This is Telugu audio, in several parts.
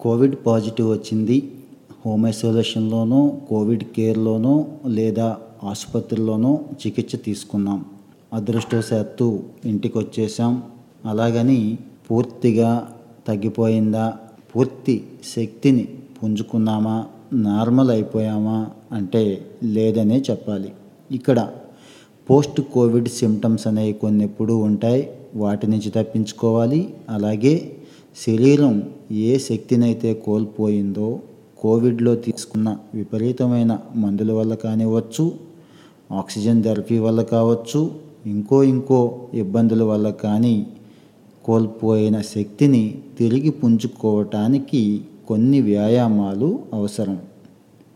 కోవిడ్ పాజిటివ్ వచ్చింది. హోమ్ ఐసోలేషన్లోనూ కోవిడ్ కేర్లోనూ లేదా ఆసుపత్రిలోనూ చికిత్స తీసుకున్నాం. అదృష్టవశాత్తు ఇంటికి వచ్చేసాం అలాగని పూర్తిగా తగ్గిపోయిందా? పూర్తి శక్తిని పుంజుకున్నామా? నార్మల్ అయిపోయామా? అంటే లేదనే చెప్పాలి. ఇక్కడ పోస్ట్ కోవిడ్ సిమ్టమ్స్ అనేవి కొన్ని ఎప్పుడూ ఉంటాయి. వాటి నుంచి తప్పించుకోవాలి. అలాగే శరీరం ఏ శక్తినైతే కోల్పోయిందో కోవిడ్లో తీసుకున్న విపరీతమైన మందుల వల్ల కానివ్వచ్చు ఆక్సిజన్ థెరపీ వల్ల కావచ్చు ఇంకో ఇంకో ఇబ్బందుల వల్ల కానీ కోల్పోయిన శక్తిని తిరిగి పుంజుకోవటానికి కొన్ని వ్యాయామాలు అవసరం.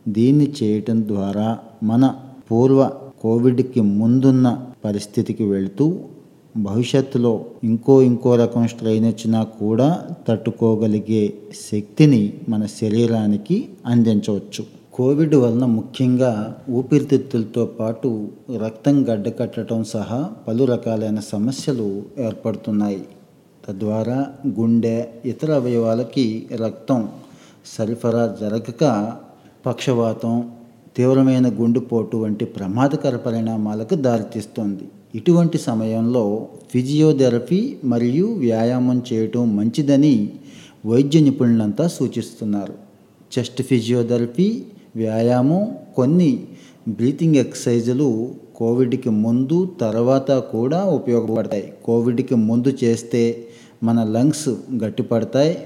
దీన్ని చేయటం ద్వారా మన పూర్వ కోవిడ్కి ముందున్న పరిస్థితికి వెళుతూ భవిష్యత్తులో ఇంకో ఇంకో రకం స్ట్రెయిన్ వచ్చినా కూడా తట్టుకోగలిగే శక్తిని మన శరీరానికి అందించవచ్చు. కోవిడ్ వలన ముఖ్యంగా ఊపిరితిత్తులతో పాటు రక్తం గడ్డకట్టడం సహా పలు రకాలైన సమస్యలు ఏర్పడుతున్నాయి. తద్వారా గుండె ఇతర అవయవాలకి రక్తం సరఫరా జరగక పక్షవాతం తీవ్రమైన గుండెపోటు వంటి ప్రమాదకర పరిణామాలకు దారితీస్తుంది. ఇటువంటి సమయంలో ఫిజియోథెరపీ మరియు వ్యాయామం చేయటం మంచిదని వైద్య నిపుణులంతా సూచిస్తున్నారు. చెస్ట్ ఫిజియోథెరపీ వ్యాయామం కొన్ని బ్రీతింగ్ ఎక్సర్సైజులు కోవిడ్కి ముందు తర్వాత కూడా ఉపయోగపడతాయి. కోవిడ్కి ముందు చేస్తే మన లంగ్స్ గట్టిపడతాయి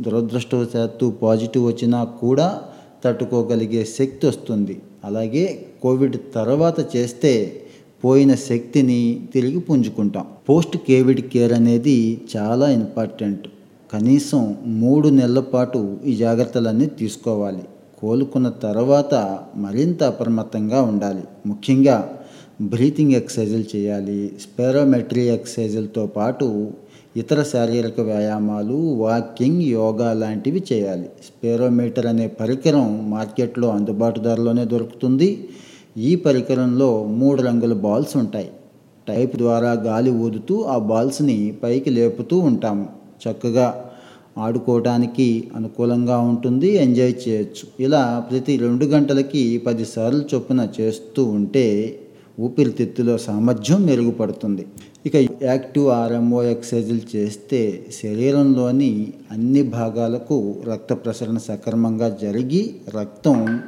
దురదృష్టవశాత్తు పాజిటివ్ వచ్చినా కూడా తట్టుకోగలిగే శక్తి వస్తుంది. అలాగే కోవిడ్ తర్వాత చేస్తే పోయిన శక్తిని తిరిగి పుంజుకుంటాం. పోస్ట్ కేవిడ్ కేర్ అనేది చాలా ఇంపార్టెంట్. కనీసం మూడు నెలల పాటు ఈ జాగ్రత్తలన్నీ తీసుకోవాలి. కోలుకున్న తర్వాత మరింత అప్రమత్తంగా ఉండాలి. ముఖ్యంగా బ్రీతింగ్ ఎక్సర్సైజులు చేయాలి. స్పెరోమెట్రీ ఎక్సర్సైజులతో పాటు ఇతర శారీరక వ్యాయామాలు వాకింగ్ యోగా లాంటివి చేయాలి. స్పెరోమీటర్ అనే పరికరం మార్కెట్లో అందుబాటు ధరలోనే దొరుకుతుంది. ఈ పరికరంలో మూడు రంగుల బాల్స్ ఉంటాయి. టైప్ ద్వారా గాలి ఊదుతూ ఆ బాల్స్ని పైకి లేపుతూ ఉంటాము చక్కగా ఆడుకోవడానికి అనుకూలంగా ఉంటుంది. ఎంజాయ్ చేయొచ్చు. ఇలా ప్రతి రెండు గంటలకి పదిసార్లు చొప్పున చేస్తూ ఉంటే ఊపిరితిత్తులో సామర్థ్యం మెరుగుపడుతుంది. ఇక యాక్టివ్ ఆర్ఎంఓ ఎక్సర్సైజులు చేస్తే శరీరంలోని అన్ని భాగాలకు రక్త ప్రసరణ సక్రమంగా జరిగి రక్తం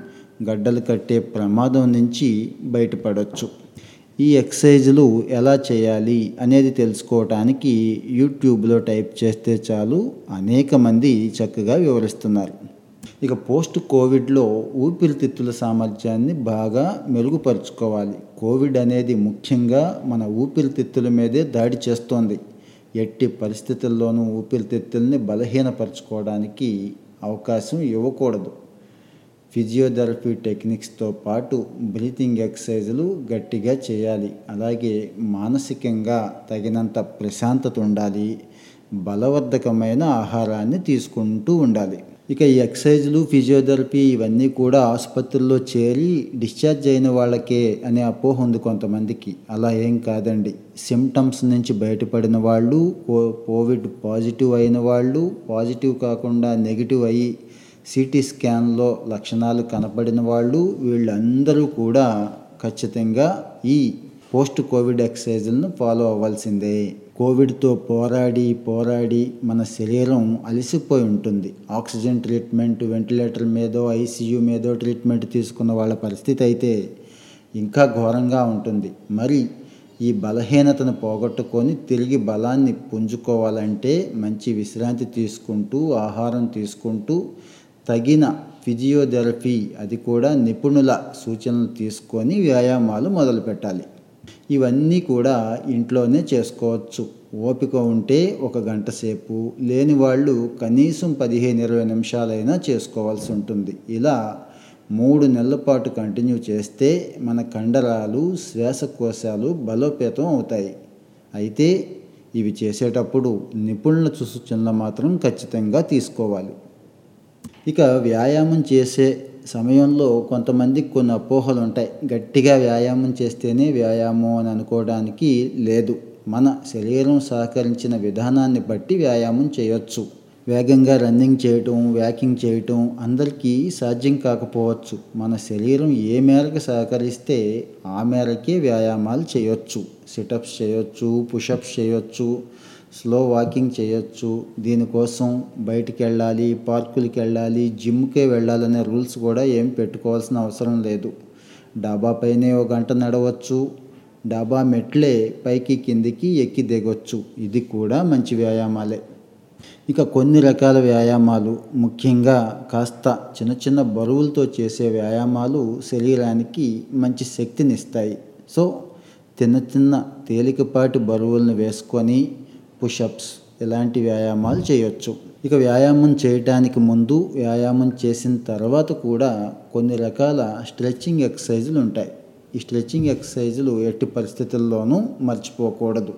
గడ్డలు కట్టే ప్రమాదం నుంచి బయటపడవచ్చు ఈ ఎక్సర్సైజులు ఎలా చేయాలి అనేది తెలుసుకోవటానికి యూట్యూబ్లో టైప్ చేస్తే చాలు అనేక మంది చక్కగా వివరిస్తున్నారు. ఇక పోస్ట్ కోవిడ్లో ఊపిరితిత్తుల సామర్థ్యాన్ని బాగా మెరుగుపరుచుకోవాలి. కోవిడ్ అనేది ముఖ్యంగా మన ఊపిరితిత్తుల మీదే దాడి చేస్తోంది. ఎట్టి పరిస్థితుల్లోనూ ఊపిరితిత్తుల్ని బలహీనపరచుకోవడానికి అవకాశం ఇవ్వకూడదు. ఫిజియోథెరపీ టెక్నిక్స్తో పాటు బ్రీతింగ్ ఎక్సర్సైజులు గట్టిగా చేయాలి. అలాగే మానసికంగా తగినంత ప్రశాంతత ఉండాలి. బలవర్ధకమైన ఆహారాన్ని తీసుకుంటూ ఉండాలి. ఇక ఈ ఎక్సర్సైజులు ఫిజియోథెరపీ ఇవన్నీ కూడా ఆసుపత్రుల్లో చేరి డిశ్చార్జ్ అయిన వాళ్ళకే అనే అపోహ ఉంది కొంతమందికి. అలా ఏం కాదండి. సిమ్టమ్స్ నుంచి బయటపడిన వాళ్ళు కోవిడ్ పాజిటివ్ అయిన వాళ్ళు పాజిటివ్ కాకుండా నెగిటివ్ అయ్యి సిటీ స్కాన్లో లక్షణాలు కనపడిన వాళ్ళు వీళ్ళందరూ కూడా ఖచ్చితంగా ఈ పోస్ట్ కోవిడ్ ఎక్సర్సైజులను ఫాలో అవ్వాల్సిందే. కోవిడ్తో పోరాడి పోరాడి మన శరీరం అలసిపోయి ఉంటుంది. ఆక్సిజన్ ట్రీట్మెంట్ వెంటిలేటర్ మీదో ఐసీయూ మీదో ట్రీట్మెంట్ తీసుకున్న వాళ్ళ పరిస్థితి అయితే ఇంకా ఘోరంగా ఉంటుంది. మరి ఈ బలహీనతను పోగొట్టుకొని తిరిగి బలాన్ని పుంజుకోవాలంటే మంచి విశ్రాంతి తీసుకుంటూ ఆహారం తీసుకుంటూ తగిన ఫిజియోథెరపీ అది కూడా నిపుణుల సూచనలు తీసుకొని వ్యాయామాలు మొదలుపెట్టాలి. ఇవన్నీ కూడా ఇంట్లోనే చేసుకోవచ్చు. ఓపిక ఉంటే ఒక గంట సేపు లేని వాళ్ళు కనీసం పదిహేను ఇరవై నిమిషాలైనా చేసుకోవాల్సి ఉంటుంది. ఇలా మూడు నెలల పాటు కంటిన్యూ చేస్తే మన కండరాలు శ్వాసకోశాలు బలోపేతం అవుతాయి. అయితే ఇవి చేసేటప్పుడు నిపుణుల సూచనలు మాత్రం ఖచ్చితంగా తీసుకోవాలి. ఇక వ్యాయామం చేసే సమయంలో కొంతమందికి కొన్ని అపోహలు ఉంటాయి గట్టిగా వ్యాయామం చేస్తేనే వ్యాయామం అని అనుకోవడానికి లేదు. మన శరీరం సహకరించిన విధానాన్ని బట్టి వ్యాయామం చేయొచ్చు. వేగంగా రన్నింగ్ చేయటం వ్యాకింగ్ చేయటం అందరికీ సాధ్యం కాకపోవచ్చు. మన శరీరం ఏ మేరకు సహకరిస్తే ఆ మేరకే వ్యాయామాలు చేయొచ్చు. సిటప్స్ చేయొచ్చు పుషప్స్ చేయొచ్చు స్లో వాకింగ్ చేయొచ్చు. దీనికోసం బయటికి వెళ్ళాలి పార్కులకి వెళ్ళాలి జిమ్కే వెళ్ళాలనే రూల్స్ కూడా ఏం పెట్టుకోవాల్సిన అవసరం లేదు. డాబా పైనే ఒక గంట నడవచ్చు. డాబా మెట్లే పైకి కిందికి ఎక్కి దిగొచ్చు. ఇది కూడా మంచి వ్యాయామాలే. ఇక కొన్ని రకాల వ్యాయామాలు. ముఖ్యంగా కాస్త చిన్న చిన్న బరువులతో చేసే వ్యాయామాలు శరీరానికి మంచి శక్తినిస్తాయి. సో చిన్న చిన్న తేలికపాటి బరువులను వేసుకొని పుషప్స్ ఇలాంటి వ్యాయామాలు చేయొచ్చు. ఇక వ్యాయామం చేయటానికి ముందు వ్యాయామం చేసిన తర్వాత కూడా కొన్ని రకాల స్ట్రెచ్చింగ్ ఎక్సర్సైజులు ఉంటాయి. ఈ స్ట్రెచ్చింగ్ ఎక్సర్సైజులు ఎట్టి పరిస్థితుల్లోనూ మర్చిపోకూడదు.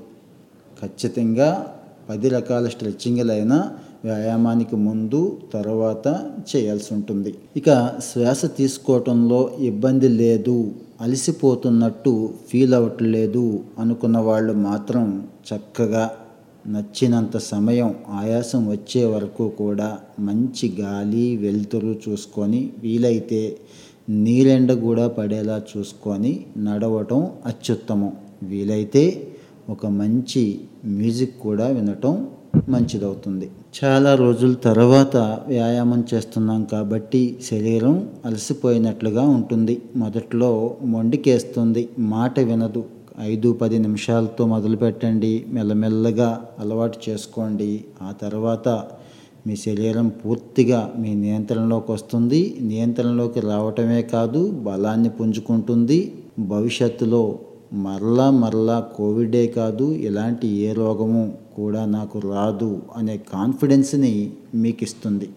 ఖచ్చితంగా పది రకాల స్ట్రెచ్చింగ్లైనా వ్యాయామానికి ముందు తర్వాత చేయాల్సి ఉంటుంది. ఇక శ్వాస తీసుకోవటంలో ఇబ్బంది లేదు అలసిపోతున్నట్టు ఫీల్ అవ్వట్లేదు అనుకున్న వాళ్ళు మాత్రం చక్కగా నచ్చినంత సమయం ఆయాసం వచ్చే వరకు కూడా మంచి గాలి వెలుతురు చూసుకొని వీలైతే నీరెండ కూడా పడేలా చూసుకొని నడవటం అత్యుత్తమం. వీలైతే ఒక మంచి మ్యూజిక్ కూడా వినటం మంచిదవుతుంది. చాలా రోజుల తర్వాత వ్యాయామం చేస్తున్నాం కాబట్టి శరీరం అలసిపోయినట్లుగా ఉంటుంది. మొదట్లో మొండికేస్తుంది. మాట వినదు. ఐదు పది నిమిషాలతో మొదలుపెట్టండి. మెల్లమెల్లగా అలవాటు చేసుకోండి. ఆ తర్వాత మీ శరీరం పూర్తిగా మీ నియంత్రణలోకి వస్తుంది. నియంత్రణలోకి రావటమే కాదు బలాన్ని పుంజుకుంటుంది. భవిష్యత్తులో మరలా మరలా కోవిడే కాదు ఇలాంటి ఏ రోగము కూడా నాకు రాదు అనే కాన్ఫిడెన్స్ని మీకు ఇస్తుంది